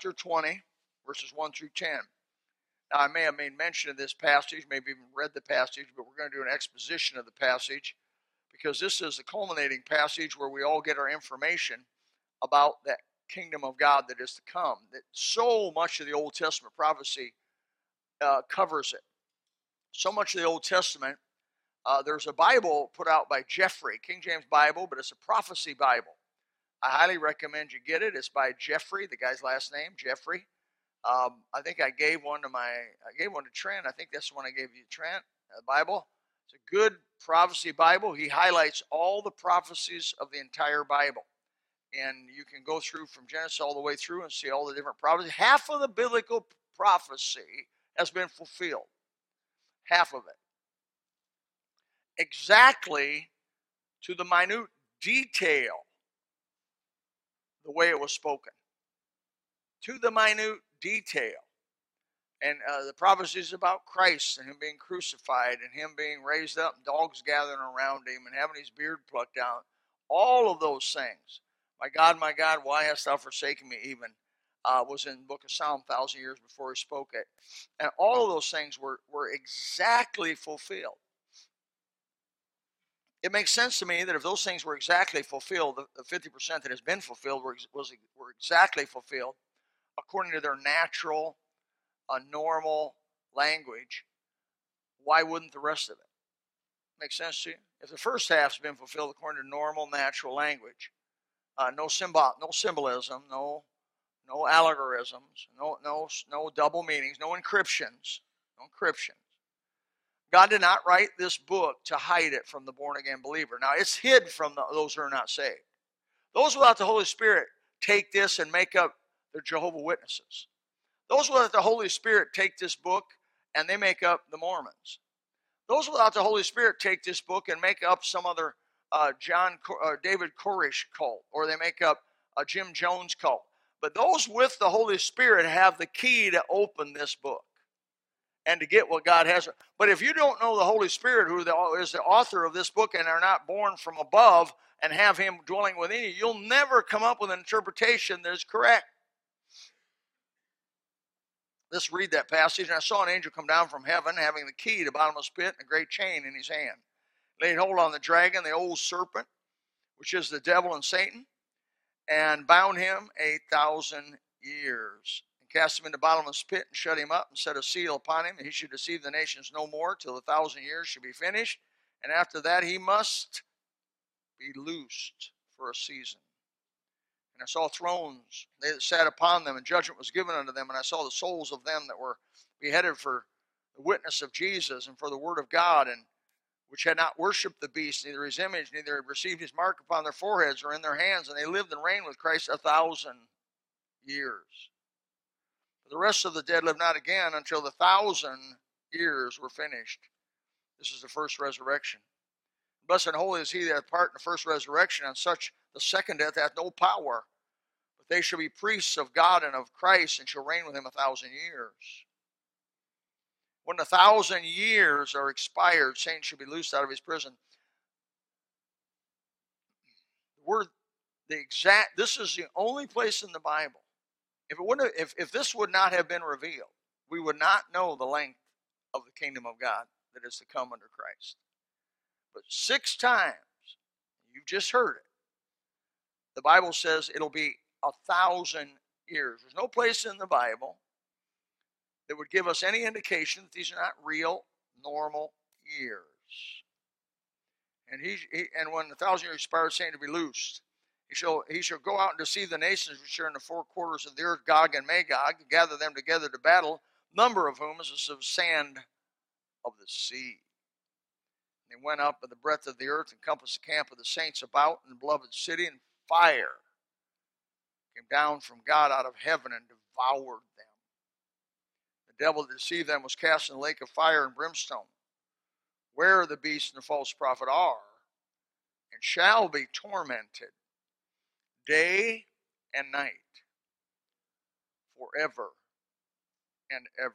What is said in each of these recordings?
chapter 20, verses 1 through 10. Now, I may have made mention of this passage, maybe even read the passage, but we're going to do an exposition of the passage because this is the culminating passage where we all get our information about that kingdom of God that is to come. That so much of the Old Testament prophecy uh, covers it. So much of the Old Testament, uh, there's a Bible put out by Jeffrey, King James Bible, but it's a prophecy Bible. I highly recommend you get it. It's by Jeffrey, the guy's last name, Jeffrey. Um, I think I gave one to my, I gave one to Trent. I think that's the one I gave you, Trent, the Bible. It's a good prophecy Bible. He highlights all the prophecies of the entire Bible. And you can go through from Genesis all the way through and see all the different prophecies. Half of the biblical prophecy has been fulfilled. Half of it. Exactly to the minute detail the way it was spoken. To the minute detail. And uh, the prophecies about Christ and him being crucified and him being raised up, and dogs gathering around him and having his beard plucked out. All of those things. My God, my God, why hast thou forsaken me? Even uh, was in the book of Psalm thousand years before he spoke it. And all of those things were, were exactly fulfilled. It makes sense to me that if those things were exactly fulfilled, the, the 50% that has been fulfilled were, was, were exactly fulfilled according to their natural, uh, normal language, why wouldn't the rest of it? Make sense to you? If the first half's been fulfilled according to normal, natural language, uh, no symbol, no symbolism, no no allegorisms, no no no double meanings, no encryptions, no encryptions. God did not write this book to hide it from the born again believer. Now it's hid from the, those who are not saved. Those without the Holy Spirit take this and make up their Jehovah Witnesses. Those without the Holy Spirit take this book and they make up the Mormons. Those without the Holy Spirit take this book and make up some other uh, John uh, David Koresh cult, or they make up a Jim Jones cult. But those with the Holy Spirit have the key to open this book and to get what God has. But if you don't know the Holy Spirit, who is the author of this book, and are not born from above and have Him dwelling within you, you'll never come up with an interpretation that is correct. Let's read that passage. And I saw an angel come down from heaven, having the key to the bottomless pit and a great chain in his hand. Laid hold on the dragon, the old serpent, which is the devil and Satan, and bound him a thousand years. Cast him into the bottomless pit and shut him up and set a seal upon him. He should deceive the nations no more till the thousand years should be finished. And after that he must be loosed for a season. And I saw thrones, they that sat upon them, and judgment was given unto them. And I saw the souls of them that were beheaded for the witness of Jesus and for the word of God, and which had not worshipped the beast, neither his image, neither had received his mark upon their foreheads or in their hands, and they lived and reigned with Christ a thousand years. The rest of the dead lived not again until the thousand years were finished. This is the first resurrection. Blessed and holy is he that hath part in the first resurrection, and such the second death hath no power. But they shall be priests of God and of Christ, and shall reign with him a thousand years. When a thousand years are expired, Satan shall be loosed out of his prison. The word, the exact, this is the only place in the Bible. If it wouldn't, have, if, if this would not have been revealed, we would not know the length of the kingdom of God that is to come under Christ. But six times, you've just heard it, the Bible says it'll be a thousand years. There's no place in the Bible that would give us any indication that these are not real normal years. And he, he and when the thousand years expired, Satan to be loosed. He shall, he shall go out and deceive the nations which are in the four quarters of the earth, Gog and Magog, gather them together to battle, number of whom is as of sand of the sea. They went up by the breadth of the earth, and compassed the camp of the saints about in the beloved city, and fire came down from God out of heaven and devoured them. The devil that deceived them was cast in the lake of fire and brimstone, where the beast and the false prophet are, and shall be tormented day and night forever and ever.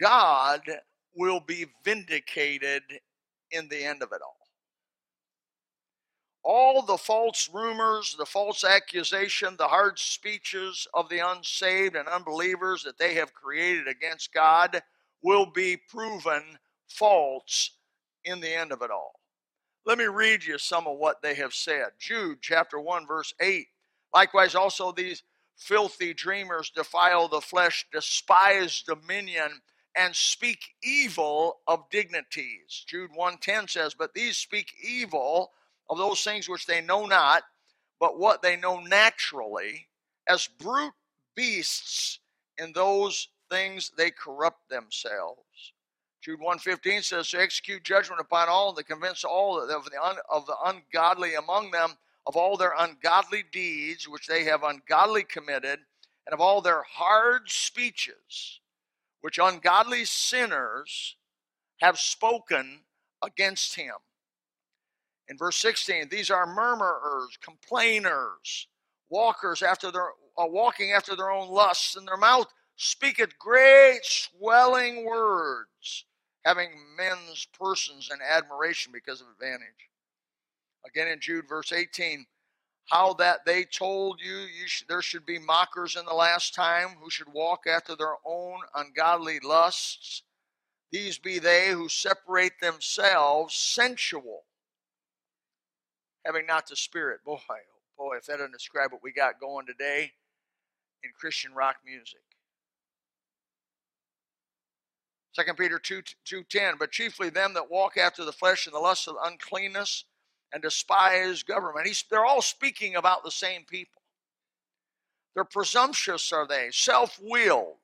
God will be vindicated in the end of it all. All the false rumors, the false accusation, the hard speeches of the unsaved and unbelievers that they have created against God will be proven false in the end of it all. Let me read you some of what they have said. Jude chapter 1, verse 8. Likewise, also these filthy dreamers defile the flesh, despise dominion, and speak evil of dignities. Jude 1:10 says, "But these speak evil of those things which they know not, but what they know naturally, as brute beasts in those things they corrupt themselves." Jude 1:15 says to execute judgment upon all and to convince all of the, un, of the ungodly among them of all their ungodly deeds which they have ungodly committed and of all their hard speeches which ungodly sinners have spoken against him. In verse 16, these are murmurers, complainers, walkers after their uh, walking after their own lusts, and their mouth speaketh great swelling words having men's persons in admiration because of advantage. Again in Jude, verse 18, how that they told you, you sh- there should be mockers in the last time who should walk after their own ungodly lusts. These be they who separate themselves sensual, having not the Spirit. Boy, boy, if that doesn't describe what we got going today in Christian rock music. 2 Peter 2 2:10, but chiefly them that walk after the flesh and the lust of uncleanness and despise government. He's, they're all speaking about the same people. They're presumptuous, are they? Self-willed.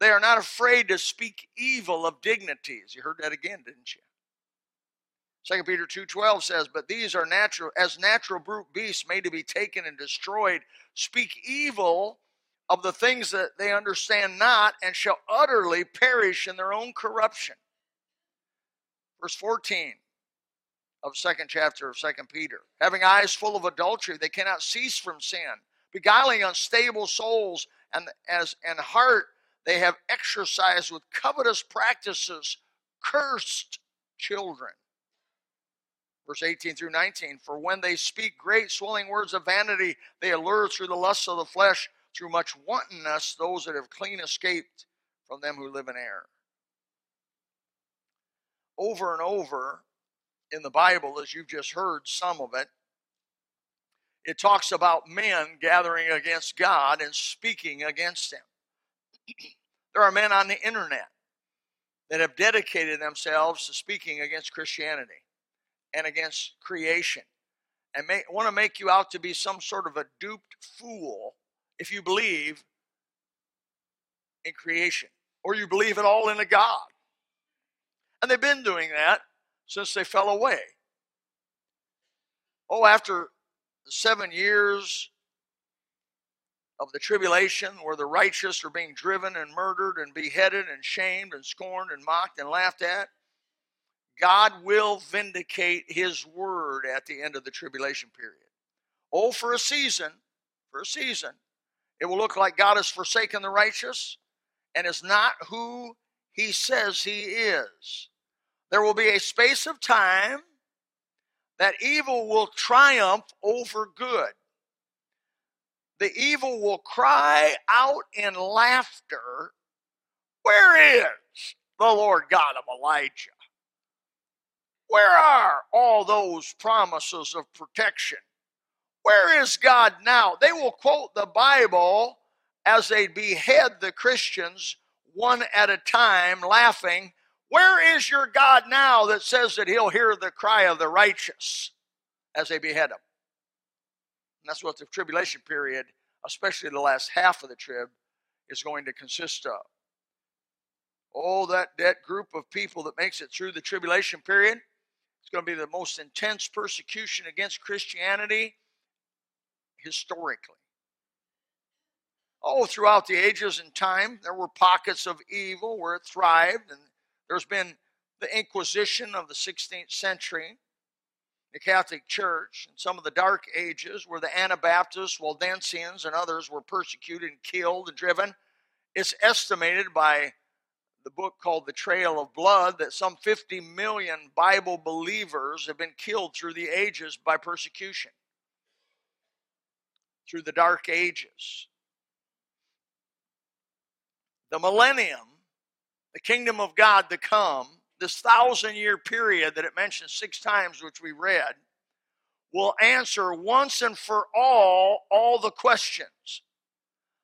They are not afraid to speak evil of dignities. You heard that again, didn't you? 2 Peter 2:12 says, "But these are natural as natural brute beasts made to be taken and destroyed, speak evil of the things that they understand not and shall utterly perish in their own corruption. Verse 14 of second chapter of second Peter. Having eyes full of adultery, they cannot cease from sin, beguiling unstable souls, and as and heart they have exercised with covetous practices cursed children. Verse 18 through 19 For when they speak great swelling words of vanity, they allure through the lusts of the flesh through much wantonness those that have clean escaped from them who live in error. Over and over in the Bible, as you've just heard some of it, it talks about men gathering against God and speaking against Him. there are men on the internet that have dedicated themselves to speaking against Christianity and against creation and may, want to make you out to be some sort of a duped fool if you believe in creation or you believe at all in a God. And they've been doing that since they fell away. Oh, after the seven years of the tribulation where the righteous are being driven and murdered and beheaded and shamed and scorned and mocked and laughed at, God will vindicate his word at the end of the tribulation period. Oh, for a season, for a season, it will look like God has forsaken the righteous and is not who he says he is. There will be a space of time that evil will triumph over good. The evil will cry out in laughter, Where is the Lord God of Elijah? Where are all those promises of protection? Where is God now? They will quote the Bible as they behead the Christians one at a time, laughing, Where is your God now that says that he'll hear the cry of the righteous as they behead him? And that's what the tribulation period, especially the last half of the trib, is going to consist of. Oh, that, that group of people that makes it through the tribulation period, it's going to be the most intense persecution against Christianity historically. Oh, throughout the ages and time, there were pockets of evil where it thrived, and there's been the Inquisition of the 16th century, the Catholic Church, and some of the Dark Ages, where the Anabaptists, Waldensians, and others were persecuted and killed and driven. It's estimated by the book called The Trail of Blood that some 50 million Bible believers have been killed through the ages by persecution, through the Dark Ages. The millennium, the kingdom of God to come, this thousand year period that it mentions six times, which we read, will answer once and for all all the questions.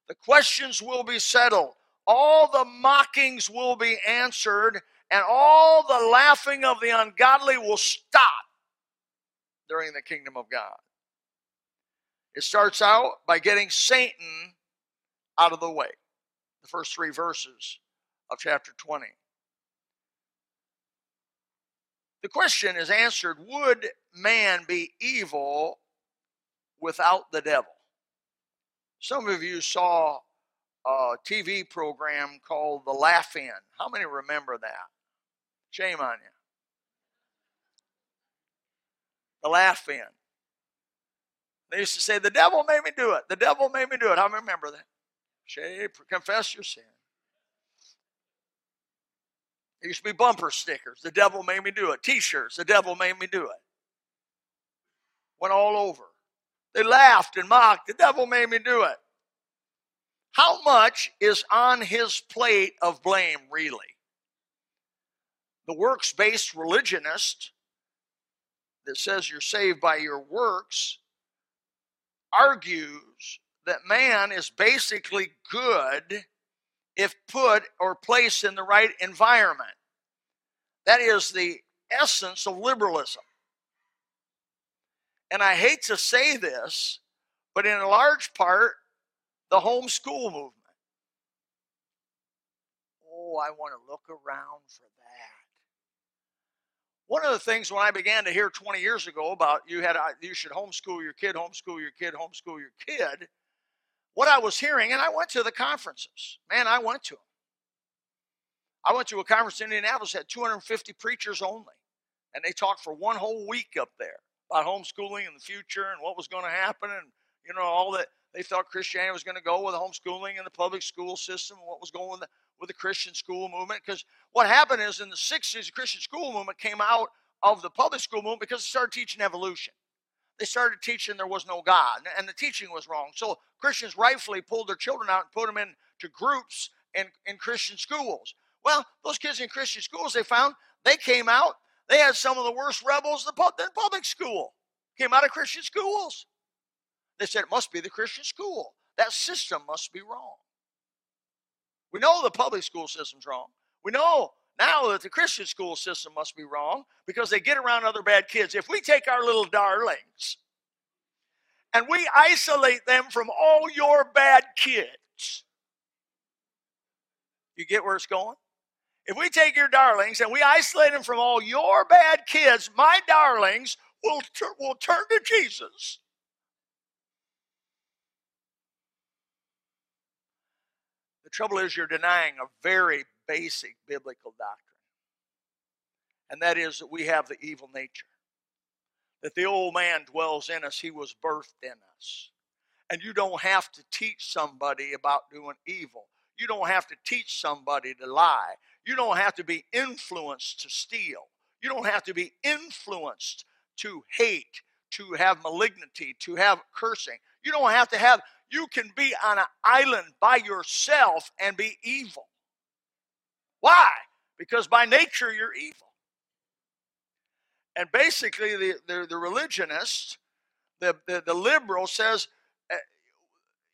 The questions will be settled all the mockings will be answered, and all the laughing of the ungodly will stop during the kingdom of God. It starts out by getting Satan out of the way. The first three verses of chapter 20. The question is answered Would man be evil without the devil? Some of you saw a TV program called The Laugh In. How many remember that? Shame on you. The Laugh In. They used to say, The devil made me do it. The devil made me do it. I remember that. Shame, confess your sin. There used to be bumper stickers. The devil made me do it. T shirts. The devil made me do it. Went all over. They laughed and mocked. The devil made me do it. How much is on his plate of blame, really? The works based religionist that says you're saved by your works argues that man is basically good if put or placed in the right environment. That is the essence of liberalism. And I hate to say this, but in large part, the homeschool movement. Oh, I want to look around for that. One of the things when I began to hear 20 years ago about you had uh, you should homeschool your kid, homeschool your kid, homeschool your kid, what I was hearing, and I went to the conferences. Man, I went to them. I went to a conference in Indianapolis had 250 preachers only, and they talked for one whole week up there about homeschooling in the future and what was going to happen and you know all that they thought Christianity was going to go with homeschooling and the public school system and what was going with the, with the Christian school movement. Because what happened is in the 60s, the Christian school movement came out of the public school movement because they started teaching evolution. They started teaching there was no God, and the teaching was wrong. So Christians rightfully pulled their children out and put them into groups in, in Christian schools. Well, those kids in Christian schools, they found they came out, they had some of the worst rebels in public school, came out of Christian schools. They said it must be the Christian school. That system must be wrong. We know the public school system's wrong. We know now that the Christian school system must be wrong because they get around other bad kids. If we take our little darlings and we isolate them from all your bad kids, you get where it's going? If we take your darlings and we isolate them from all your bad kids, my darlings will, will turn to Jesus trouble is, you're denying a very basic biblical doctrine, and that is that we have the evil nature. That the old man dwells in us, he was birthed in us. And you don't have to teach somebody about doing evil. You don't have to teach somebody to lie. You don't have to be influenced to steal. You don't have to be influenced to hate, to have malignity, to have cursing. You don't have to have you can be on an island by yourself and be evil. Why? Because by nature you're evil. And basically, the, the, the religionist, the, the, the liberal says, uh,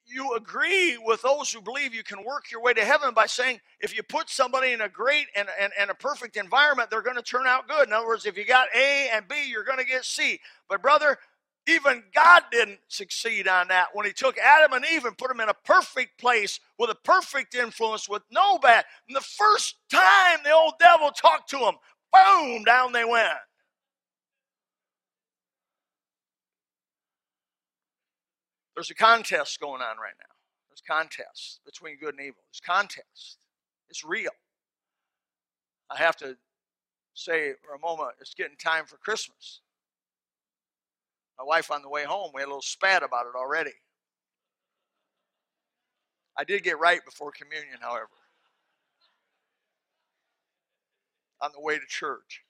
you agree with those who believe you can work your way to heaven by saying if you put somebody in a great and, and, and a perfect environment, they're going to turn out good. In other words, if you got A and B, you're going to get C. But, brother, even God didn't succeed on that when He took Adam and Eve and put them in a perfect place with a perfect influence with no bad. And the first time the old devil talked to them, boom, down they went. There's a contest going on right now. There's contests between good and evil. There's contest. It's real. I have to say for a moment, it's getting time for Christmas. My wife on the way home, we had a little spat about it already. I did get right before communion, however, on the way to church.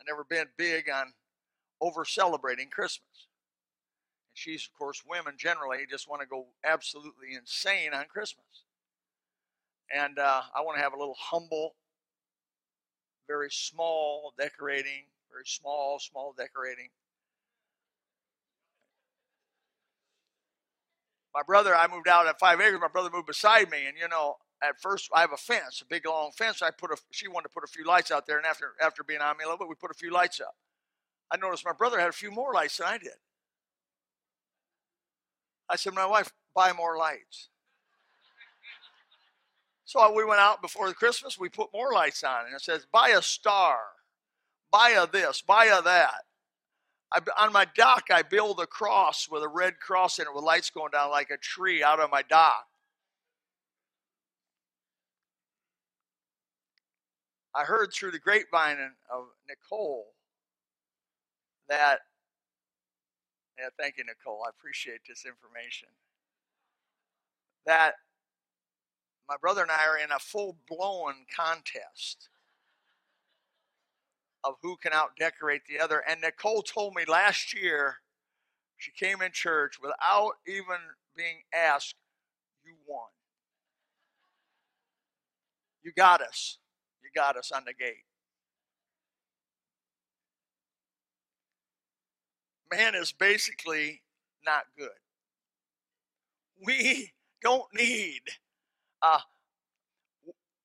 I never been big on over celebrating Christmas. And she's, of course, women generally just want to go absolutely insane on Christmas. And uh, I want to have a little humble, very small decorating, very small, small decorating. My brother, I moved out at five acres. My brother moved beside me, and you know, at first I have a fence, a big long fence. I put a. She wanted to put a few lights out there, and after after being on me a little bit, we put a few lights up. I noticed my brother had a few more lights than I did. I said, my wife, buy more lights. So we went out before Christmas, we put more lights on, and it says, buy a star, buy a this, buy a that. I, on my dock, I build a cross with a red cross in it with lights going down like a tree out of my dock. I heard through the grapevine of Nicole that yeah, thank you, Nicole. I appreciate this information. That my brother and I are in a full blown contest of who can out decorate the other. And Nicole told me last year, she came in church without even being asked, You won. You got us. You got us on the gate. man is basically not good. We don't need uh,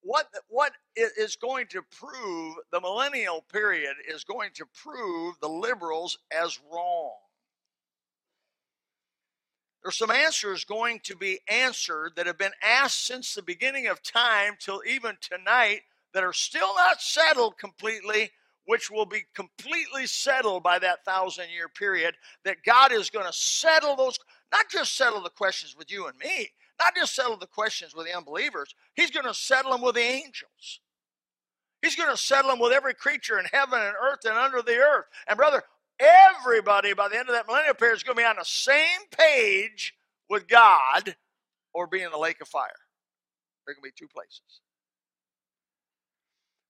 what what is going to prove the millennial period is going to prove the liberals as wrong. There's some answers going to be answered that have been asked since the beginning of time till even tonight that are still not settled completely which will be completely settled by that thousand year period, that God is going to settle those, not just settle the questions with you and me, not just settle the questions with the unbelievers, He's going to settle them with the angels. He's going to settle them with every creature in heaven and earth and under the earth. And, brother, everybody by the end of that millennial period is going to be on the same page with God or be in the lake of fire. There are going to be two places.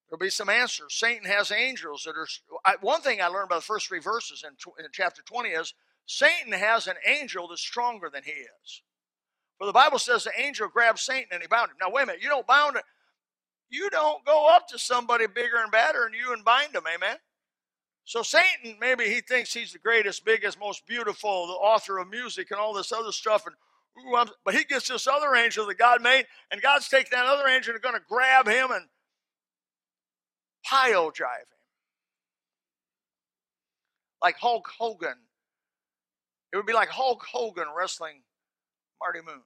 There'll be some answers. Satan has angels that are. I, one thing I learned about the first three verses in, in chapter 20 is Satan has an angel that's stronger than he is. For the Bible says the angel grabbed Satan and he bound him. Now, wait a minute. You don't bound it. You don't go up to somebody bigger and badder and you and bind him. Amen. So Satan, maybe he thinks he's the greatest, biggest, most beautiful, the author of music and all this other stuff. And ooh, but he gets this other angel that God made, and God's taking that other angel and going to grab him and pile drive him, Like Hulk Hogan. It would be like Hulk Hogan wrestling Marty Moon.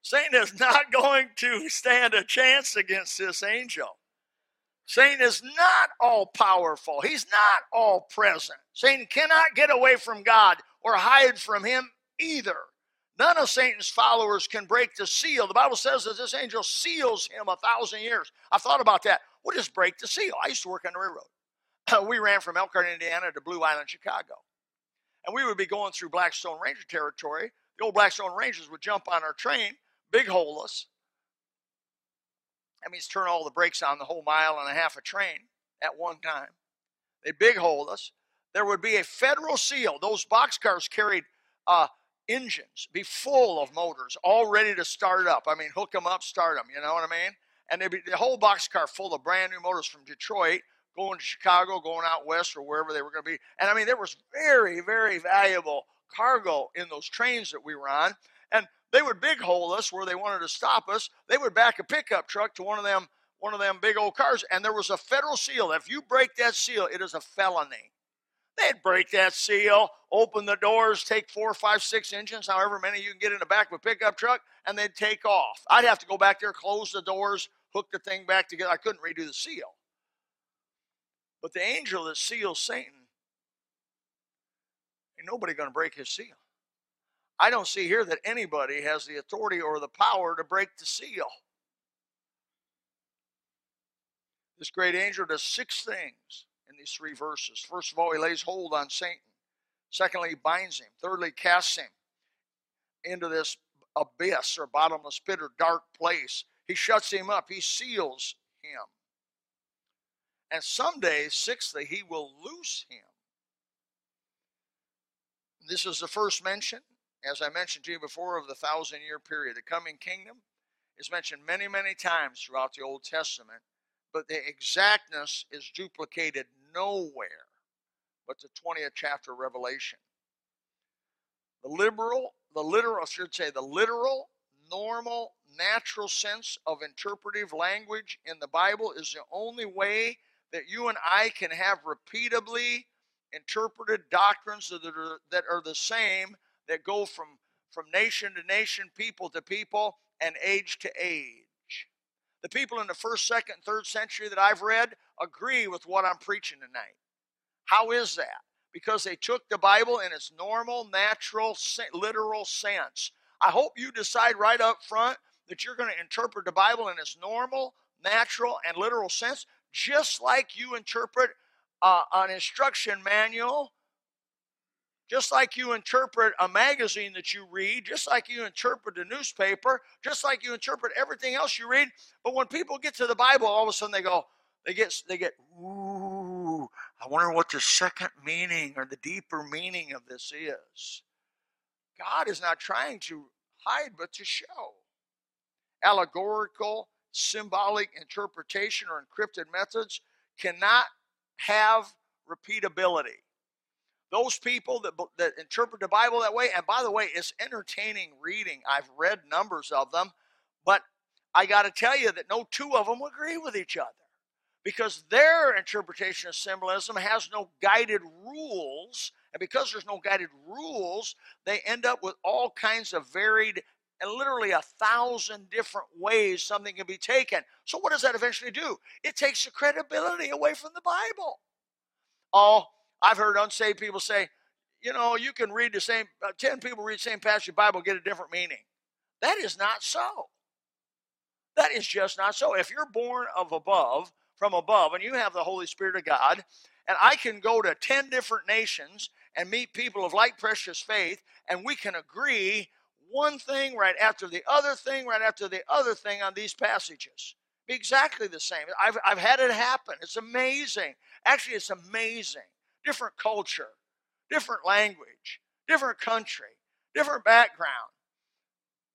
Satan is not going to stand a chance against this angel. Satan is not all powerful. He's not all present. Satan cannot get away from God or hide from him either. None of Satan's followers can break the seal. The Bible says that this angel seals him a thousand years. I thought about that. What just break the seal? I used to work on the railroad. we ran from Elkhart, Indiana to Blue Island, Chicago. And we would be going through Blackstone Ranger territory. The old Blackstone Rangers would jump on our train, big hole us. That means turn all the brakes on the whole mile and a half of train at one time. They big hole us. There would be a federal seal. Those boxcars carried uh, engines, be full of motors, all ready to start up. I mean, hook them up, start them. You know what I mean? And they'd be the whole boxcar full of brand new motors from Detroit, going to Chicago, going out west, or wherever they were going to be. And I mean, there was very, very valuable cargo in those trains that we were on. And they would big hole us where they wanted to stop us. They would back a pickup truck to one of them, one of them big old cars, and there was a federal seal. If you break that seal, it is a felony. They'd break that seal, open the doors, take four, five, six engines, however many you can get in the back of a pickup truck, and they'd take off. I'd have to go back there, close the doors, hook the thing back together. I couldn't redo the seal. But the angel that seals Satan, ain't nobody going to break his seal. I don't see here that anybody has the authority or the power to break the seal. This great angel does six things in these three verses. First of all, he lays hold on Satan. Secondly, he binds him. Thirdly, casts him into this abyss or bottomless pit or dark place. He shuts him up. He seals him. And someday, sixthly, he will loose him. This is the first mention, as I mentioned to you before, of the thousand year period. The coming kingdom is mentioned many, many times throughout the Old Testament, but the exactness is duplicated nowhere but the 20th chapter of Revelation. The liberal, the literal, I should say, the literal, normal, natural sense of interpretive language in the Bible is the only way that you and I can have repeatably interpreted doctrines that are, that are the same, that go from, from nation to nation, people to people, and age to age. The people in the first, second, third century that I've read agree with what I'm preaching tonight. How is that? Because they took the Bible in its normal, natural, literal sense. I hope you decide right up front that you're going to interpret the Bible in its normal, natural, and literal sense just like you interpret uh, an instruction manual, just like you interpret a magazine that you read, just like you interpret a newspaper, just like you interpret everything else you read. But when people get to the Bible, all of a sudden they go, they get, they get, ooh, I wonder what the second meaning or the deeper meaning of this is. God is not trying to hide, but to show. Allegorical symbolic interpretation or encrypted methods cannot have repeatability. Those people that, that interpret the Bible that way, and by the way, it's entertaining reading. I've read numbers of them, but I got to tell you that no two of them agree with each other because their interpretation of symbolism has no guided rules. And because there's no guided rules, they end up with all kinds of varied and literally a thousand different ways something can be taken. So, what does that eventually do? It takes the credibility away from the Bible. Oh, I've heard unsaved people say, you know, you can read the same, uh, 10 people read the same passage of the Bible, get a different meaning. That is not so. That is just not so. If you're born of above, from above, and you have the Holy Spirit of God, and I can go to 10 different nations and meet people of like precious faith, and we can agree one thing right after the other thing right after the other thing on these passages. Be exactly the same. I've, I've had it happen. It's amazing. Actually, it's amazing. Different culture, different language, different country, different background.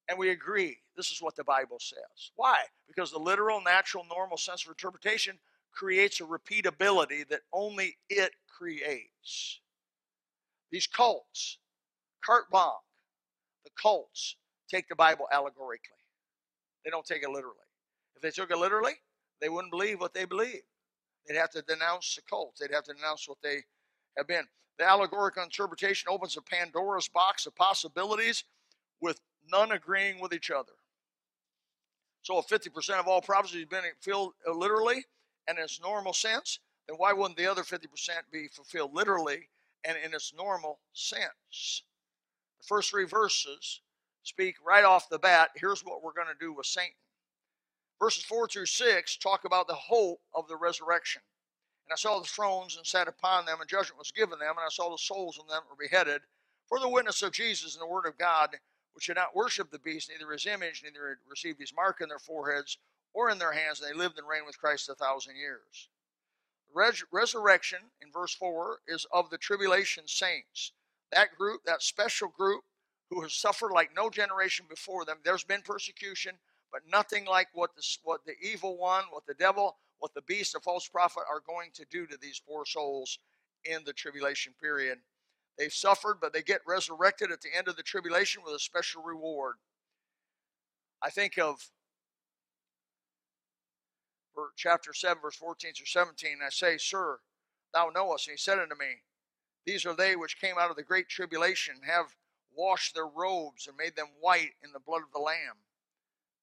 And we agree this is what the Bible says. Why? Because the literal, natural, normal sense of interpretation creates a repeatability that only it creates. These cults, blanche, the cults take the Bible allegorically. They don't take it literally. If they took it literally, they wouldn't believe what they believe. They'd have to denounce the cults. They'd have to denounce what they have been. The allegorical interpretation opens a Pandora's box of possibilities with none agreeing with each other. So if 50% of all prophecy has been fulfilled literally and in its normal sense, then why wouldn't the other 50% be fulfilled literally and in its normal sense? The first three verses speak right off the bat here's what we're going to do with Satan. Verses 4 through 6 talk about the hope of the resurrection. And I saw the thrones and sat upon them, and judgment was given them, and I saw the souls of them were beheaded for the witness of Jesus and the word of God, which had not worshipped the beast, neither his image, neither received his mark in their foreheads or in their hands, and they lived and reigned with Christ a thousand years. Res- resurrection in verse 4 is of the tribulation saints. That group, that special group who has suffered like no generation before them. There's been persecution, but nothing like what the, what the evil one, what the devil, what the beast, the false prophet, are going to do to these poor souls in the tribulation period. They've suffered, but they get resurrected at the end of the tribulation with a special reward. I think of chapter 7, verse 14 through 17. I say, Sir, thou knowest. And he said unto me, These are they which came out of the great tribulation, have washed their robes and made them white in the blood of the Lamb.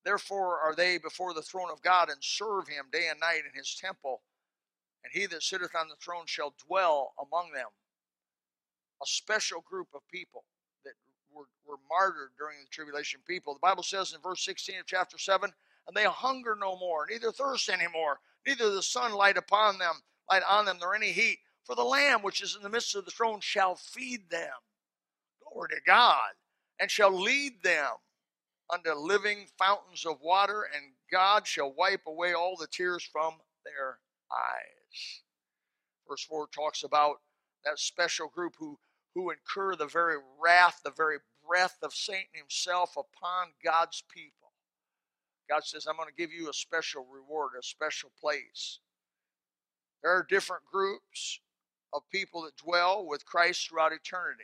Therefore are they before the throne of God and serve him day and night in his temple. And he that sitteth on the throne shall dwell among them. A special group of people that were, were martyred during the tribulation people. The Bible says in verse 16 of chapter 7 and they hunger no more, neither thirst any more, neither the sun light upon them, light on them, nor any heat. For the Lamb which is in the midst of the throne shall feed them. Glory to God. And shall lead them unto living fountains of water, and God shall wipe away all the tears from their eyes. Verse 4 talks about that special group who, who incur the very wrath, the very breath of Satan himself upon God's people. God says, I'm going to give you a special reward, a special place. There are different groups of people that dwell with Christ throughout eternity.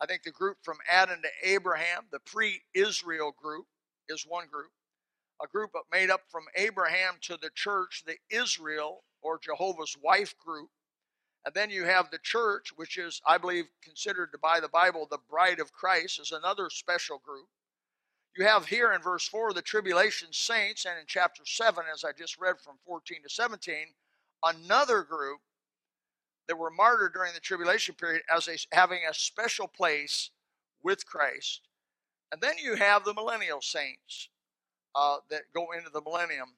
I think the group from Adam to Abraham, the pre Israel group, is one group. A group made up from Abraham to the church, the Israel or Jehovah's wife group. And then you have the church, which is, I believe, considered by the Bible the bride of Christ, is another special group. You have here in verse 4 the tribulation saints, and in chapter 7, as I just read from 14 to 17, another group that were martyred during the tribulation period as a, having a special place with Christ. And then you have the millennial saints uh, that go into the millennium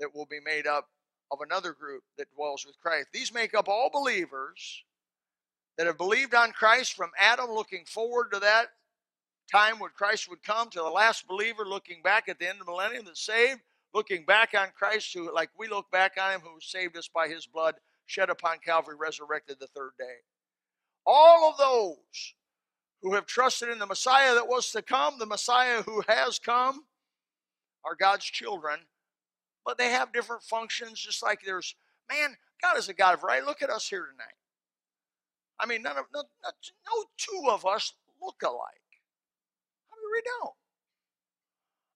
that will be made up of another group that dwells with Christ. These make up all believers that have believed on Christ from Adam, looking forward to that time when Christ would come to the last believer looking back at the end of the millennium that's saved, looking back on Christ who, like we look back on him, who saved us by his blood shed upon Calvary, resurrected the third day. All of those who have trusted in the Messiah that was to come, the Messiah who has come, are God's children, but they have different functions, just like there's, man, God is a God of variety. Look at us here tonight. I mean, none of, no, no two of us look alike we don't.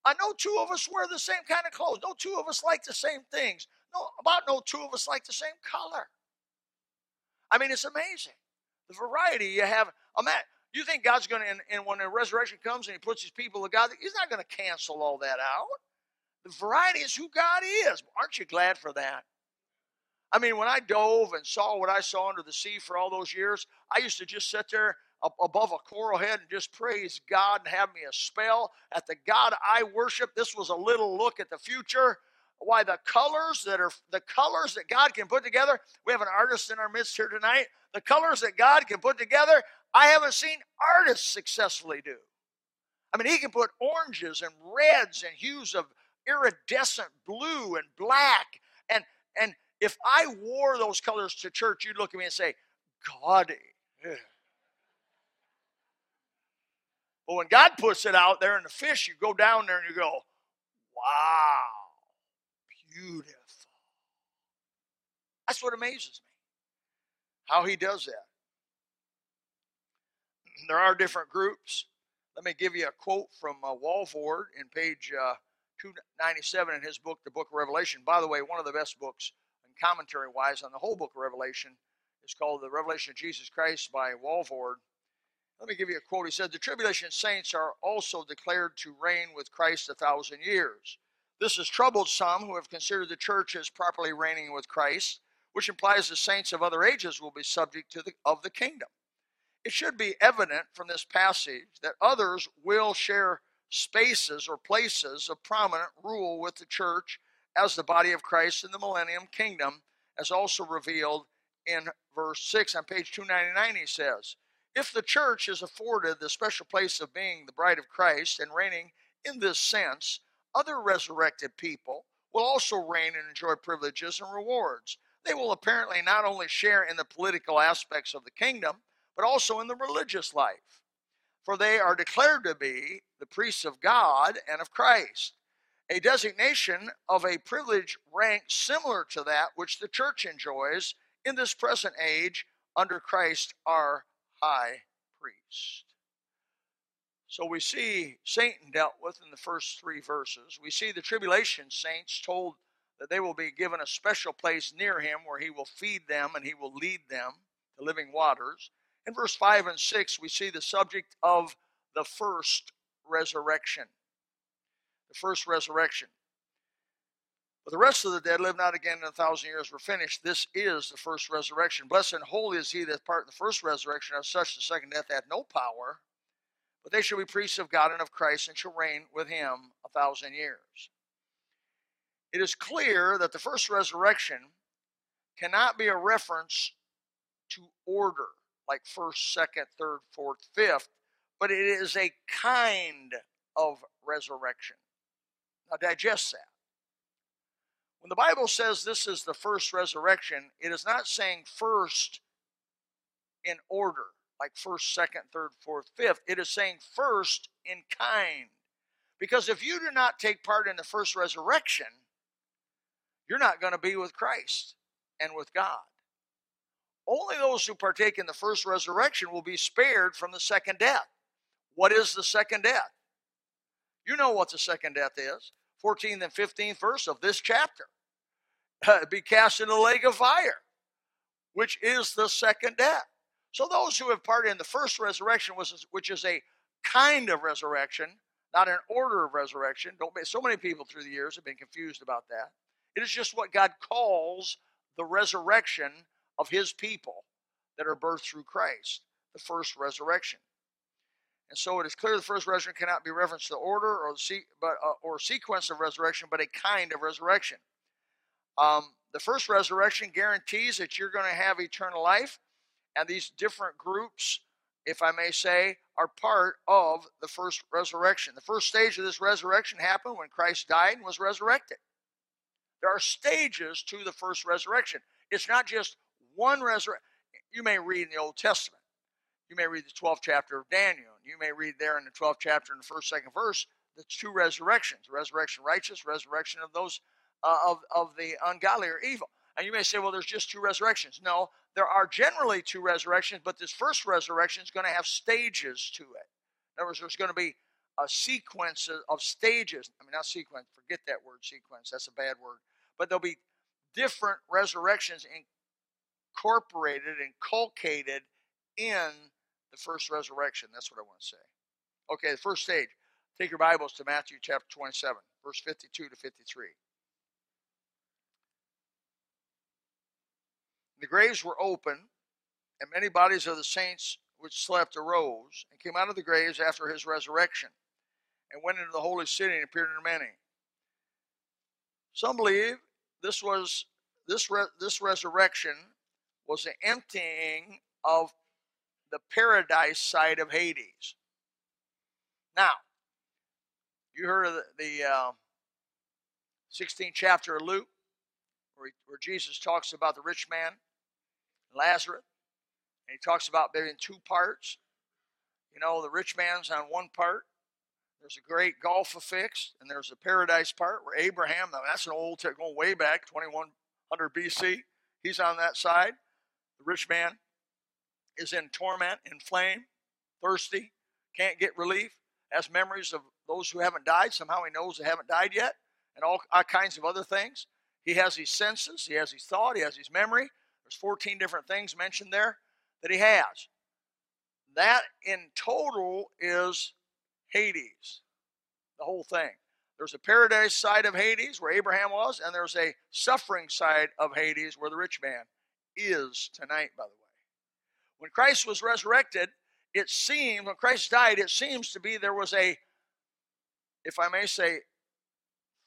I know two of us wear the same kind of clothes. No two of us like the same things. No, about no two of us like the same color. I mean, it's amazing. The variety you have. You think God's going to, and, and when the resurrection comes and He puts His people together, He's not going to cancel all that out. The variety is who God is. Aren't you glad for that? I mean, when I dove and saw what I saw under the sea for all those years, I used to just sit there above a coral head and just praise God and have me a spell at the God I worship. This was a little look at the future. Why the colors that are the colors that God can put together. We have an artist in our midst here tonight. The colors that God can put together, I haven't seen artists successfully do. I mean, he can put oranges and reds and hues of iridescent blue and black. And and if I wore those colors to church, you'd look at me and say, "God." Eh. But when God puts it out there in the fish, you go down there and you go, wow, beautiful. That's what amazes me, how he does that. There are different groups. Let me give you a quote from uh, Walvoord in page uh, 297 in his book, The Book of Revelation. By the way, one of the best books and commentary wise on the whole book of Revelation is called The Revelation of Jesus Christ by Walvoord. Let me give you a quote. He said, The tribulation saints are also declared to reign with Christ a thousand years. This has troubled some who have considered the church as properly reigning with Christ, which implies the saints of other ages will be subject to the, of the kingdom. It should be evident from this passage that others will share spaces or places of prominent rule with the church as the body of Christ in the millennium kingdom, as also revealed in verse 6 on page 299, he says. If the church is afforded the special place of being the bride of Christ and reigning in this sense, other resurrected people will also reign and enjoy privileges and rewards. They will apparently not only share in the political aspects of the kingdom, but also in the religious life. For they are declared to be the priests of God and of Christ. a designation of a privileged rank similar to that which the church enjoys in this present age under Christ our high priest. So we see Satan dealt with in the first three verses. We see the tribulation saints told that they will be given a special place near him where he will feed them and he will lead them to living waters. In verse 5 and 6, we see the subject of the first resurrection. The first resurrection. But the rest of the dead live not again in a thousand years were finished. This is the first resurrection. Blessed and holy is he that part in the first resurrection. As such, the second death hath no power, but they shall be priests of God and of Christ and shall reign with him a thousand years. It is clear that the first resurrection cannot be a reference to order, like first, second, third, fourth, fifth, but it is a kind of resurrection. Now, digest that. When the Bible says this is the first resurrection, it is not saying first in order, like first, second, third, fourth, fifth. It is saying first in kind. Because if you do not take part in the first resurrection, you're not going to be with Christ and with God. Only those who partake in the first resurrection will be spared from the second death. What is the second death? You know what the second death is. 14th and 15th verse of this chapter. be cast in the lake of fire, which is the second death. So those who have parted in the first resurrection, which is a kind of resurrection, not an order of resurrection. Don't so many people through the years have been confused about that. It is just what God calls the resurrection of his people that are birthed through Christ, the first resurrection. And so it is clear the first resurrection cannot be referenced to the order or the se- but, uh, or sequence of resurrection, but a kind of resurrection. Um, the first resurrection guarantees that you're going to have eternal life, and these different groups, if I may say, are part of the first resurrection. The first stage of this resurrection happened when Christ died and was resurrected. There are stages to the first resurrection. It's not just one resurrection. You may read in the Old Testament. You may read the 12th chapter of Daniel. You may read there in the 12th chapter in the first, second verse, the two resurrections resurrection righteous, resurrection of those uh, of, of the ungodly or evil. And you may say, well, there's just two resurrections. No, there are generally two resurrections, but this first resurrection is going to have stages to it. In other words, there's going to be a sequence of stages. I mean, not sequence, forget that word sequence, that's a bad word. But there'll be different resurrections incorporated, inculcated in the first resurrection. That's what I want to say. Okay, the first stage. Take your Bibles to Matthew chapter 27, verse 52 to 53. The graves were open, and many bodies of the saints which slept arose and came out of the graves after his resurrection and went into the holy city and appeared to many. Some believe this was this re, this resurrection was the emptying of the paradise side of Hades. Now, you heard of the, the uh, 16th chapter of Luke, where, he, where Jesus talks about the rich man, Lazarus, and he talks about being two parts. You know, the rich man's on one part, there's a great Gulf affix, and there's a paradise part where Abraham, that's an old, going way back, 2100 BC, he's on that side. The rich man is in torment, in flame, thirsty, can't get relief, has memories of those who haven't died. Somehow he knows they haven't died yet, and all, all kinds of other things. He has his senses, he has his thought, he has his memory. There's 14 different things mentioned there that he has. That in total is Hades, the whole thing. There's a paradise side of Hades where Abraham was, and there's a suffering side of Hades where the rich man is tonight, by the way. When Christ was resurrected, it seemed, when Christ died, it seems to be there was a, if I may say,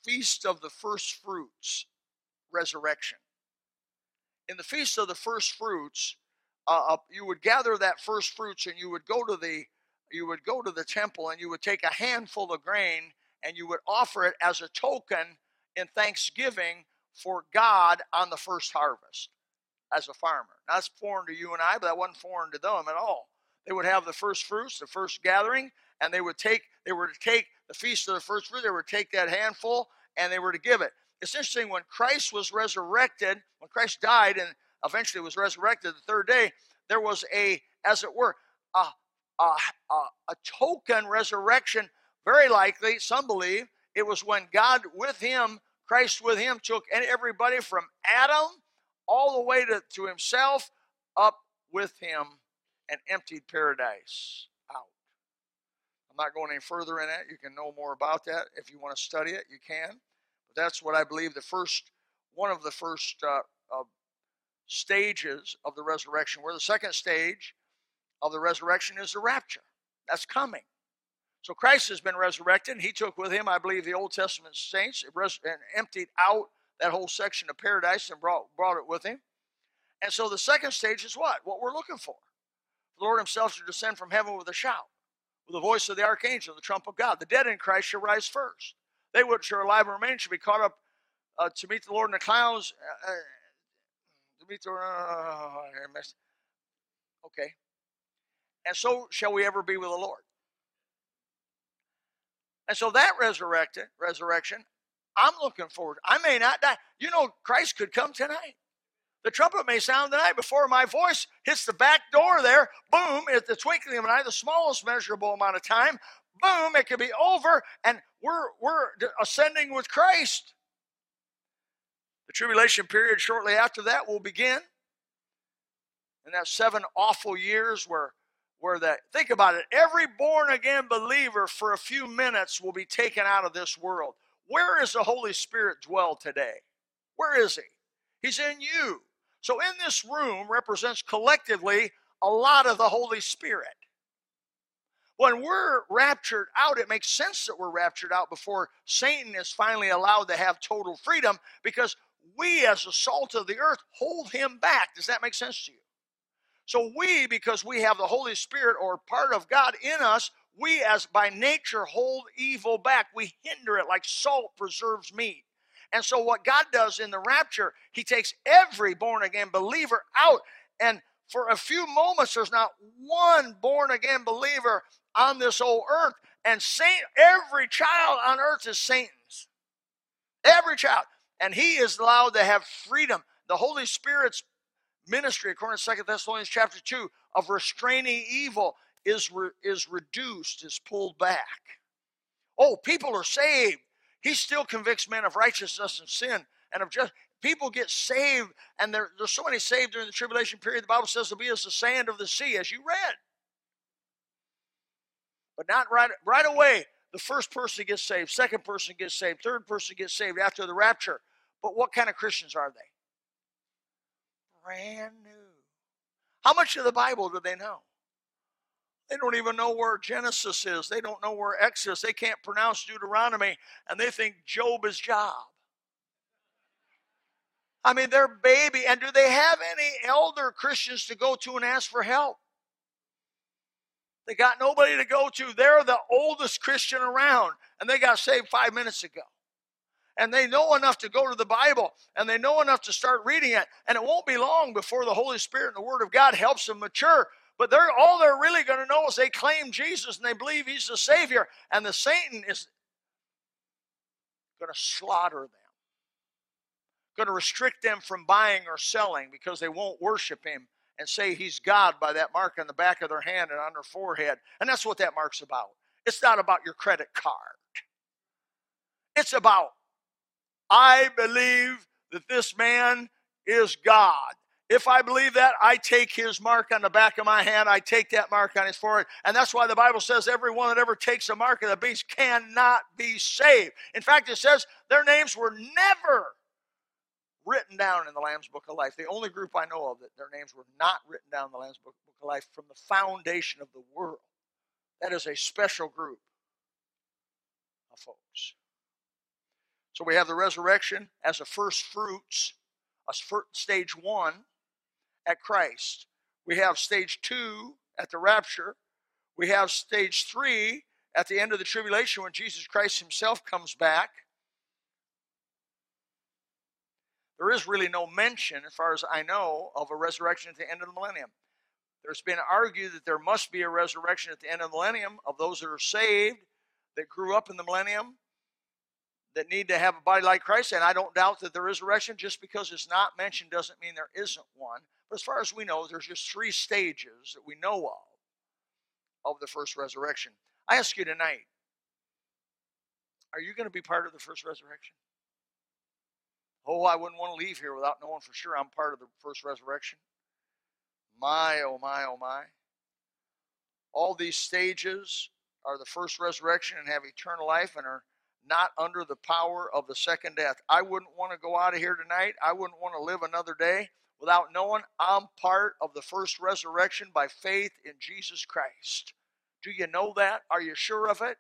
feast of the first fruits resurrection. In the feast of the first fruits, uh, uh you would gather that first fruits and you would go to the you would go to the temple and you would take a handful of grain and you would offer it as a token in thanksgiving for God on the first harvest as a farmer. Now, that's foreign to you and I, but that wasn't foreign to them at all. They would have the first fruits, the first gathering, and they would take, they were to take the feast of the first fruit, they were to take that handful and they were to give it. It's interesting when Christ was resurrected, when Christ died and eventually was resurrected the third day, there was a, as it were, a, a, a, a token resurrection. Very likely, some believe it was when God with him, Christ with him, took everybody from Adam all the way to, to himself up with him and emptied paradise out. I'm not going any further in it. You can know more about that if you want to study it. You can. But that's what I believe the first, one of the first uh, uh, stages of the resurrection. Where the second stage of the resurrection is the rapture. That's coming. So Christ has been resurrected. And he took with him, I believe, the Old Testament saints and emptied out that whole section of paradise and brought, brought it with him. And so the second stage is what? What we're looking for. The Lord himself shall descend from heaven with a shout, with the voice of the archangel, the trump of God. The dead in Christ shall rise first. They which are alive and remain shall be caught up uh, to meet the Lord in the clouds. Uh, uh to meet the. Uh, okay. And so shall we ever be with the Lord. And so that resurrected resurrection, I'm looking forward. I may not die. You know, Christ could come tonight. The trumpet may sound tonight before my voice hits the back door there. Boom, at the twinkling of an eye, the smallest measurable amount of time. Boom, it could be over, and we're we're ascending with Christ. The tribulation period shortly after that will begin. And that seven awful years where where that think about it every born again believer for a few minutes will be taken out of this world. Where is the holy spirit dwell today? Where is he? He's in you. So in this room represents collectively a lot of the holy spirit when we're raptured out it makes sense that we're raptured out before satan is finally allowed to have total freedom because we as the salt of the earth hold him back does that make sense to you so we, because we have the Holy Spirit or part of God in us, we as by nature hold evil back. We hinder it like salt preserves meat. And so what God does in the rapture, he takes every born again believer out and for a few moments there's not one born again believer on this old earth and saint every child on earth is Satan's. Every child. And he is allowed to have freedom. The Holy Spirit's ministry, according to Second Thessalonians chapter 2, of restraining evil is, re, is reduced, is pulled back. Oh, people are saved. He still convicts men of righteousness and sin and of just people get saved, and there, there's so many saved during the tribulation period. The Bible says they'll be as the sand of the sea, as you read. But not right right away. The first person gets saved, second person gets saved, third person gets saved after the rapture. But what kind of Christians are they? brand new. How much of the Bible do they know? They don't even know where Genesis is. They don't know where Exodus. They can't pronounce Deuteronomy, and they think Job is Job. I mean, they're baby. And do they have any elder Christians to go to and ask for help? They got nobody to go to. They're the oldest Christian around, and they got saved five minutes ago and they know enough to go to the Bible and they know enough to start reading it. And it won't be long before the Holy Spirit and the Word of God helps them mature. But they're all they're really going to know is they claim Jesus and they believe He's the Savior. And the Satan is going to slaughter them, going to restrict them from buying or selling because they won't worship Him and say He's God by that mark on the back of their hand and on their forehead. And that's what that mark's about. It's not about your credit card. It's about I believe that this man is God. If I believe that, I take his mark on the back of my hand. I take that mark on his forehead. And that's why the Bible says everyone that ever takes a mark of the beast cannot be saved. In fact, it says their names were never written down in the Lamb's Book of Life. The only group I know of that their names were not written down in the Lamb's Book, Book of Life from the foundation of the world. That is a special group of folks. So we have the resurrection as a first fruits, a stage one at Christ. We have stage two at the rapture. We have stage three at the end of the tribulation when Jesus Christ himself comes back. There is really no mention, as far as I know, of a resurrection at the end of the millennium. There's been argued that there must be a resurrection at the end of the millennium of those that are saved, that grew up in the millennium, that need to have a body like Christ. And I don't doubt that there is a resurrection. Just because it's not mentioned doesn't mean there isn't one. But as far as we know, there's just three stages that we know of of the first resurrection. I ask you tonight, are you going to be part of the first resurrection? Oh, I wouldn't want to leave here without knowing for sure I'm part of the first resurrection. My, oh my, oh my. All these stages are the first resurrection and have eternal life and are not under the power of the second death. I wouldn't want to go out of here tonight. I wouldn't want to live another day without knowing I'm part of the first resurrection by faith in Jesus Christ. Do you know that? Are you sure of it?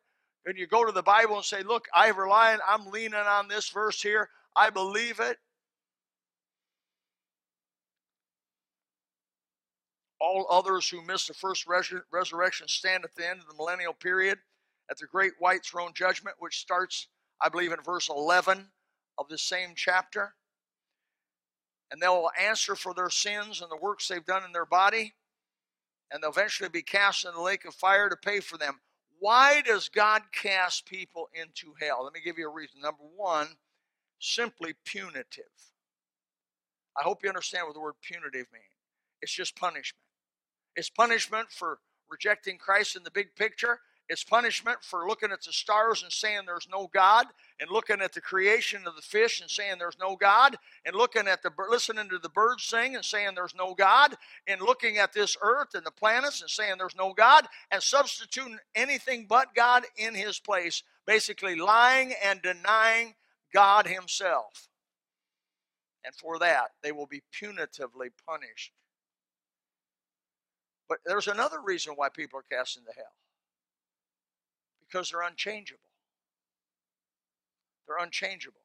And you go to the Bible and say, Look, I rely, on, I'm leaning on this verse here. I believe it. All others who miss the first resurrection stand at the end of the millennial period at the great white throne judgment, which starts, I believe, in verse 11 of the same chapter. And they'll answer for their sins and the works they've done in their body, and they'll eventually be cast in the lake of fire to pay for them. Why does God cast people into hell? Let me give you a reason. Number one, simply punitive. I hope you understand what the word punitive means. It's just punishment. It's punishment for rejecting Christ in the big picture. It's punishment for looking at the stars and saying there's no God, and looking at the creation of the fish and saying there's no God, and looking at the listening to the birds sing and saying there's no God, and looking at this earth and the planets and saying there's no God, and substituting anything but God in His place, basically lying and denying God Himself. And for that, they will be punitively punished. But there's another reason why people are cast into hell because they're unchangeable. They're unchangeable.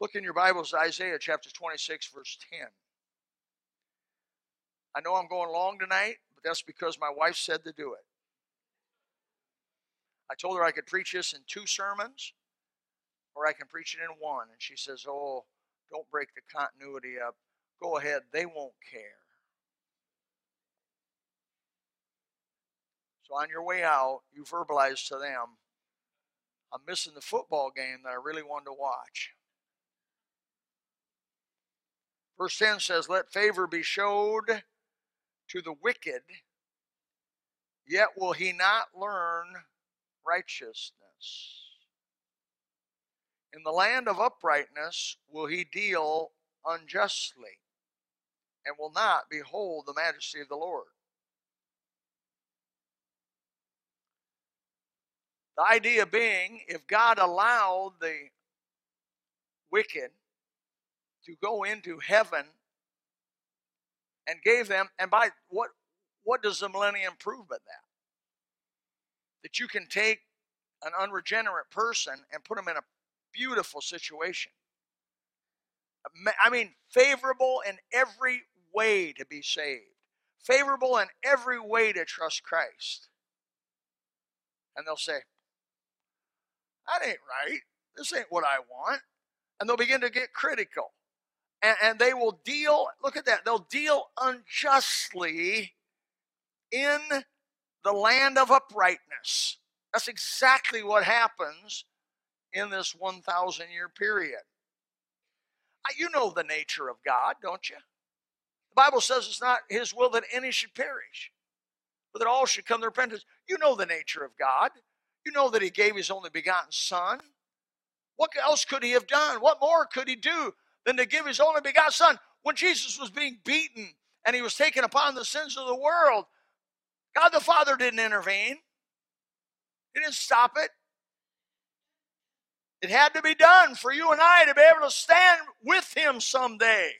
Look in your Bibles, Isaiah chapter 26, verse 10. I know I'm going long tonight, but that's because my wife said to do it. I told her I could preach this in two sermons, or I can preach it in one. And she says, Oh, don't break the continuity up. Go ahead, they won't care. So on your way out, you verbalize to them, I'm missing the football game that I really wanted to watch. Verse 10 says, Let favor be showed to the wicked, yet will he not learn righteousness. In the land of uprightness will he deal unjustly, and will not behold the majesty of the Lord. The idea being, if God allowed the wicked to go into heaven and gave them, and by what what does the millennium prove but that? That you can take an unregenerate person and put them in a beautiful situation. I mean, favorable in every way to be saved, favorable in every way to trust Christ. And they'll say, that ain't right. This ain't what I want. And they'll begin to get critical. And, and they will deal, look at that, they'll deal unjustly in the land of uprightness. That's exactly what happens in this 1,000 year period. You know the nature of God, don't you? The Bible says it's not His will that any should perish, but that all should come to repentance. You know the nature of God. You know that he gave his only begotten son. What else could he have done? What more could he do than to give his only begotten son? When Jesus was being beaten and he was taken upon the sins of the world, God the Father didn't intervene. He didn't stop it. It had to be done for you and I to be able to stand with him someday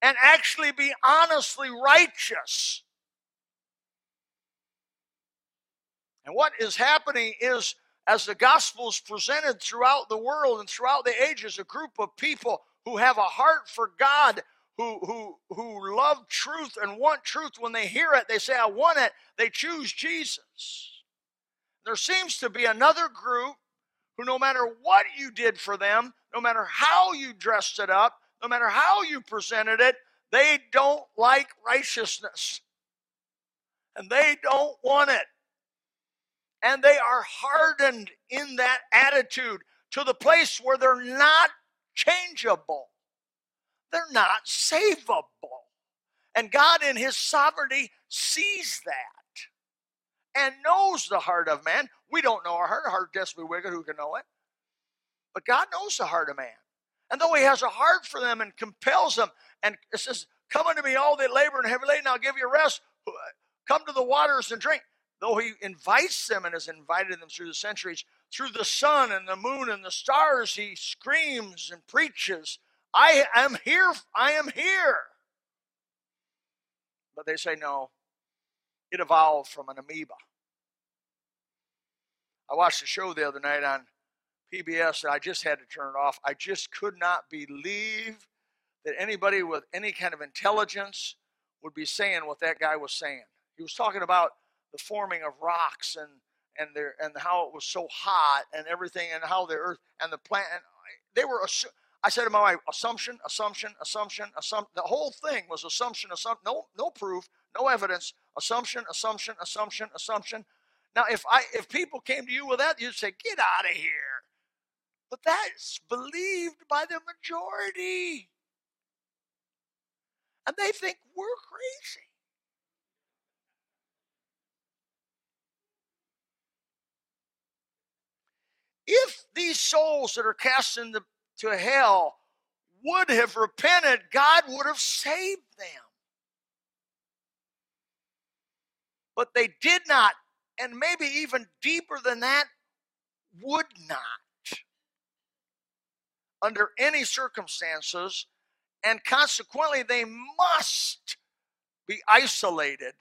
and actually be honestly righteous. And what is happening is, as the gospel is presented throughout the world and throughout the ages, a group of people who have a heart for God, who, who, who love truth and want truth, when they hear it, they say, I want it, they choose Jesus. There seems to be another group who, no matter what you did for them, no matter how you dressed it up, no matter how you presented it, they don't like righteousness. and they don't want it. And they are hardened in that attitude to the place where they're not changeable. They're not savable. And God, in His sovereignty, sees that and knows the heart of man. We don't know our heart. Our heart desperately wicked. Who can know it? But God knows the heart of man. And though He has a heart for them and compels them, and it says, Come unto me, all that labor and heavy laden, I'll give you rest. Come to the waters and drink. Though He invites them and has invited them through the centuries, through the sun and the moon and the stars, He screams and preaches, I am here, I am here. But they say, No, it evolved from an amoeba. I watched a show the other night on PBS and I just had to turn it off. I just could not believe that anybody with any kind of intelligence would be saying what that guy was saying. He was talking about the forming of rocks and and their and how it was so hot and everything and how the earth and the plant and they were I said to my wife, assumption, assumption, assumption, assumption. The whole thing was assumption, assumption. No, no proof, no evidence. Assumption, assumption, assumption, assumption. Now, if I if people came to you with that, you'd say, "Get out of here." But that's believed by the majority. And they think we're crazy. If these souls that are cast into hell would have repented, God would have saved them. But they did not, and maybe even deeper than that, would not under any circumstances, and consequently, they must be isolated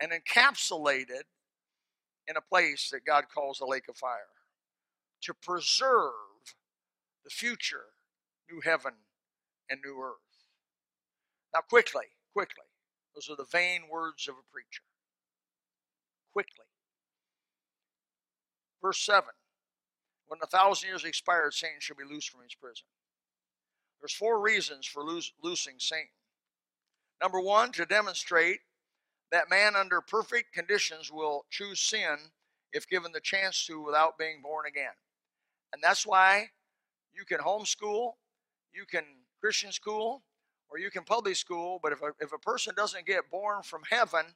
and encapsulated in a place that God calls the lake of fire to preserve the future new heaven and new earth. Now, quickly, quickly, those are the vain words of a preacher. Quickly. Verse 7 when a thousand years expired, Satan shall be loosed from his prison. There's four reasons for loosing Satan. Number one, to demonstrate that man under perfect conditions will choose sin if given the chance to without being born again. And that's why you can homeschool, you can Christian school, or you can public school, but if a, if a person doesn't get born from heaven,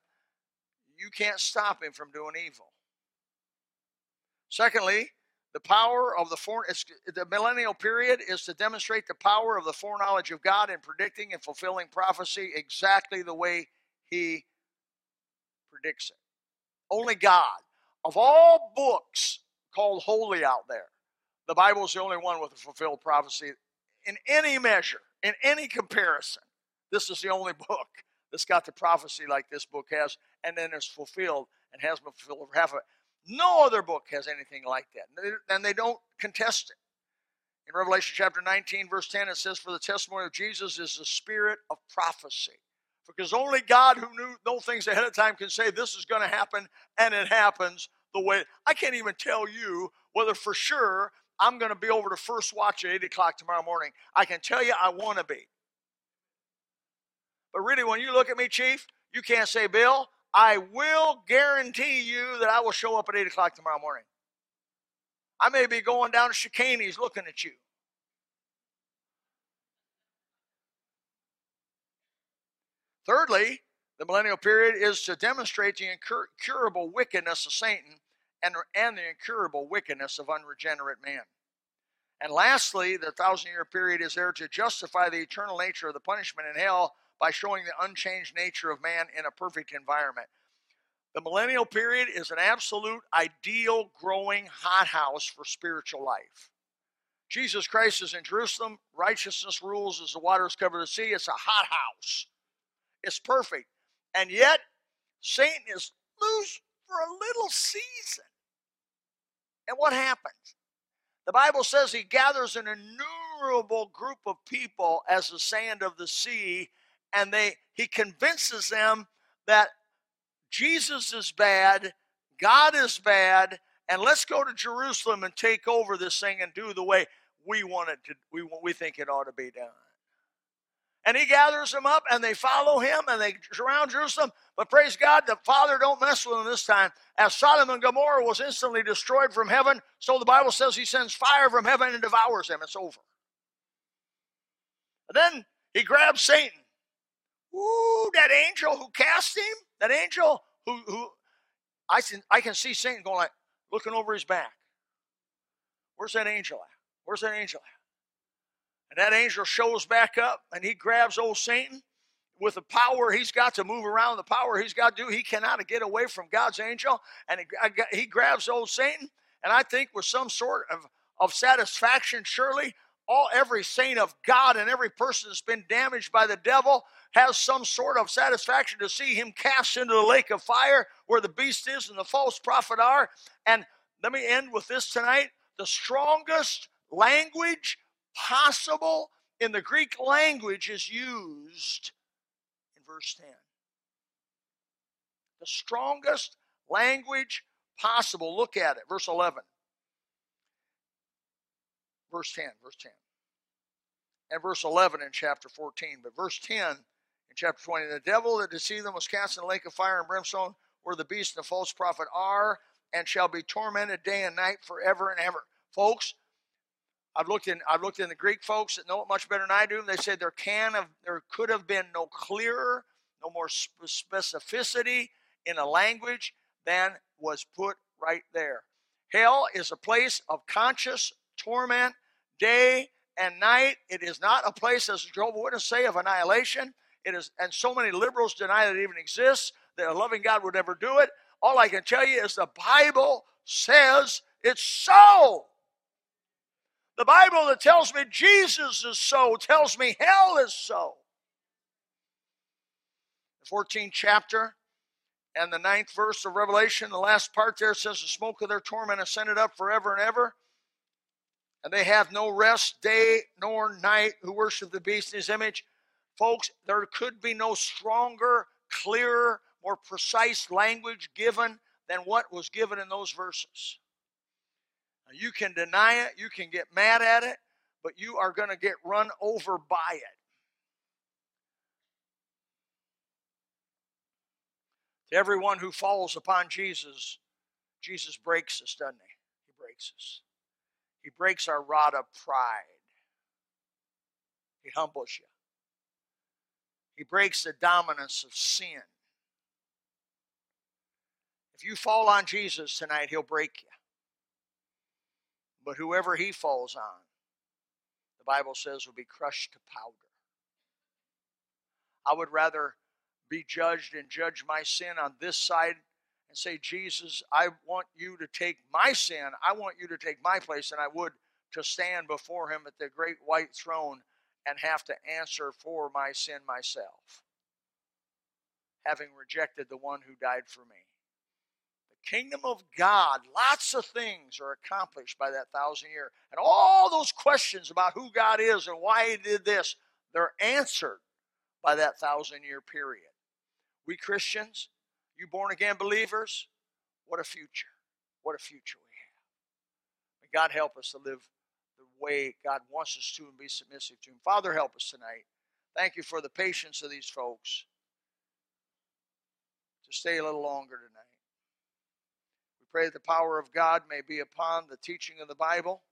you can't stop him from doing evil. Secondly, the power of the fore, the millennial period is to demonstrate the power of the foreknowledge of God in predicting and fulfilling prophecy exactly the way He predicts it. Only God, of all books called holy out there, the Bible is the only one with a fulfilled prophecy in any measure, in any comparison. This is the only book that's got the prophecy like this book has, and then it's fulfilled and has been fulfilled half of it. No other book has anything like that. And they don't contest it. In Revelation chapter 19, verse 10, it says, For the testimony of Jesus is the spirit of prophecy. Because only God who knew know things ahead of time can say this is going to happen, and it happens the way. I can't even tell you whether for sure I'm going to be over to First Watch at 8 o'clock tomorrow morning. I can tell you I want to be. But really, when you look at me, Chief, you can't say, Bill, I will guarantee you that I will show up at 8 o'clock tomorrow morning. I may be going down to Chicane's looking at you. Thirdly, the millennial period is to demonstrate the incurable wickedness of Satan and, and the incurable wickedness of unregenerate man. And lastly, the thousand year period is there to justify the eternal nature of the punishment in hell by showing the unchanged nature of man in a perfect environment. The millennial period is an absolute ideal growing hothouse for spiritual life. Jesus Christ is in Jerusalem. Righteousness rules as the waters cover the sea. It's a hothouse. It's perfect. And yet, Satan is loose for a little season. And what happens? The Bible says he gathers an innumerable group of people as the sand of the sea and they he convinces them that Jesus is bad, God is bad, and let's go to Jerusalem and take over this thing and do the way we want it to we we think it ought to be done. and he gathers them up and they follow him and they surround Jerusalem. But praise God, the Father don't mess with them this time. As Sodom and Gomorrah was instantly destroyed from heaven, so the Bible says he sends fire from heaven and devours them. It's over. And then he grabs Satan. Ooh, that angel who cast him, that angel who, who I can, I can see Satan going like, looking over his back. Where's that angel at? Where's that angel at? And that angel shows back up and he grabs old Satan with the power he's got to move around, the power he's got to do. He cannot get away from God's angel. And he, he grabs old Satan. And I think with some sort of, of satisfaction, surely, all every saint of God and every person that's been damaged by the devil has some sort of satisfaction to see him cast into the lake of fire where the beast is and the false prophet are. And let me end with this tonight. The strongest language possible in the Greek language is used in verse 10. The strongest language possible. Look at it, verse 11. Verse 10, verse 10. And verse 11 in chapter 14. But verse 10 in chapter 20 the devil that deceived them was cast in the lake of fire and brimstone, where the beast and the false prophet are, and shall be tormented day and night forever and ever. Folks, I've looked in I've looked in the Greek folks that know it much better than I do. They say there can have there could have been no clearer, no more specificity in a language than was put right there. Hell is a place of conscious torment day and night. It is not a place, as Jehovah Witnesses say, of annihilation. It is, and so many liberals deny that it even exists. That a loving God would ever do it. All I can tell you is the Bible says it's so. The Bible that tells me Jesus is so tells me hell is so. The 14th chapter and the ninth verse of Revelation, the last part there says, The smoke of their torment ascended up forever and ever. And they have no rest day nor night who worship the beast in his image. Folks, there could be no stronger, clearer, more precise language given than what was given in those verses. You can deny it, you can get mad at it, but you are going to get run over by it. To everyone who falls upon Jesus, Jesus breaks us, doesn't he? He breaks us. He breaks our rod of pride. He humbles you. He breaks the dominance of sin. If you fall on Jesus tonight, he'll break you. But whoever he falls on, the Bible says, will be crushed to powder. I would rather be judged and judge my sin on this side and say, Jesus, I want you to take my sin, I want you to take my place, and I would to stand before him at the great white throne and have to answer for my sin myself, having rejected the one who died for me The kingdom of God, lots of things are accomplished by that thousand year. And all those questions about who God is and why He did this, they're answered by that thousand year period. We Christians, you born again believers, what a future. What a future we have. May God help us to live the way God wants us to and be submissive to Him. Father, help us tonight. Thank you for the patience of these folks to stay a little longer tonight We pray that the power of God may be upon the teaching of the Bible.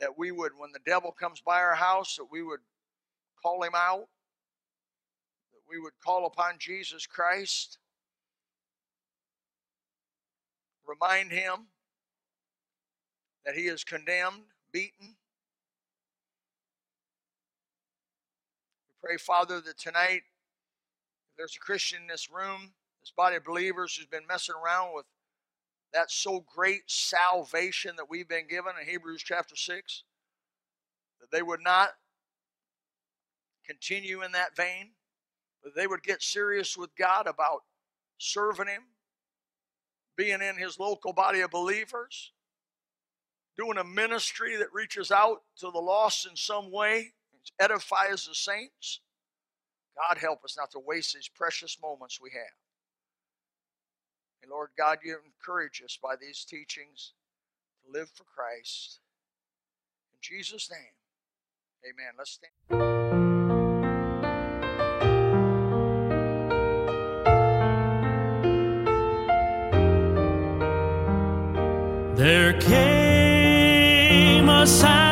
That we would, when the devil comes by our house, that we would call him out. We would call upon Jesus Christ. Remind him that he is condemned, beaten. We pray, Father, that tonight, if there's a Christian in this room this body of believers who's been messing around with that so great salvation that we've been given in Hebrews chapter 6, that they would not continue in that vein, but they would get serious with God about serving Him, being in His local body of believers, doing a ministry that reaches out to the lost in some way, edifies the saints. God help us not to waste these precious moments we have. And Lord God, you encourage us by these teachings to live for Christ. In Jesus' name, Amen. Let's stand. There came a sound